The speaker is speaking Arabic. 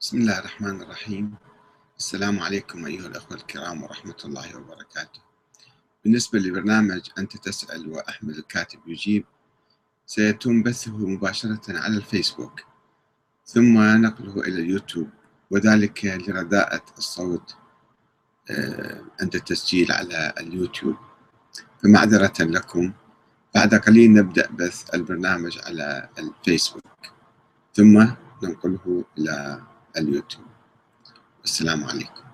بسم الله الرحمن الرحيم. السلام عليكم أيها الأخوة الكرام ورحمة الله وبركاته. بالنسبة لبرنامج أنت تسأل وأحمد الكاتب يجيب سيتم بثه مباشرة على الفيسبوك ثم نقله إلى اليوتيوب وذلك لرداءة الصوت آه، عند التسجيل على اليوتيوب. فمعذرة لكم بعد قليل نبدأ بث البرنامج على الفيسبوك ثم ننقله إلى اليوتيوب. والسلام عليكم.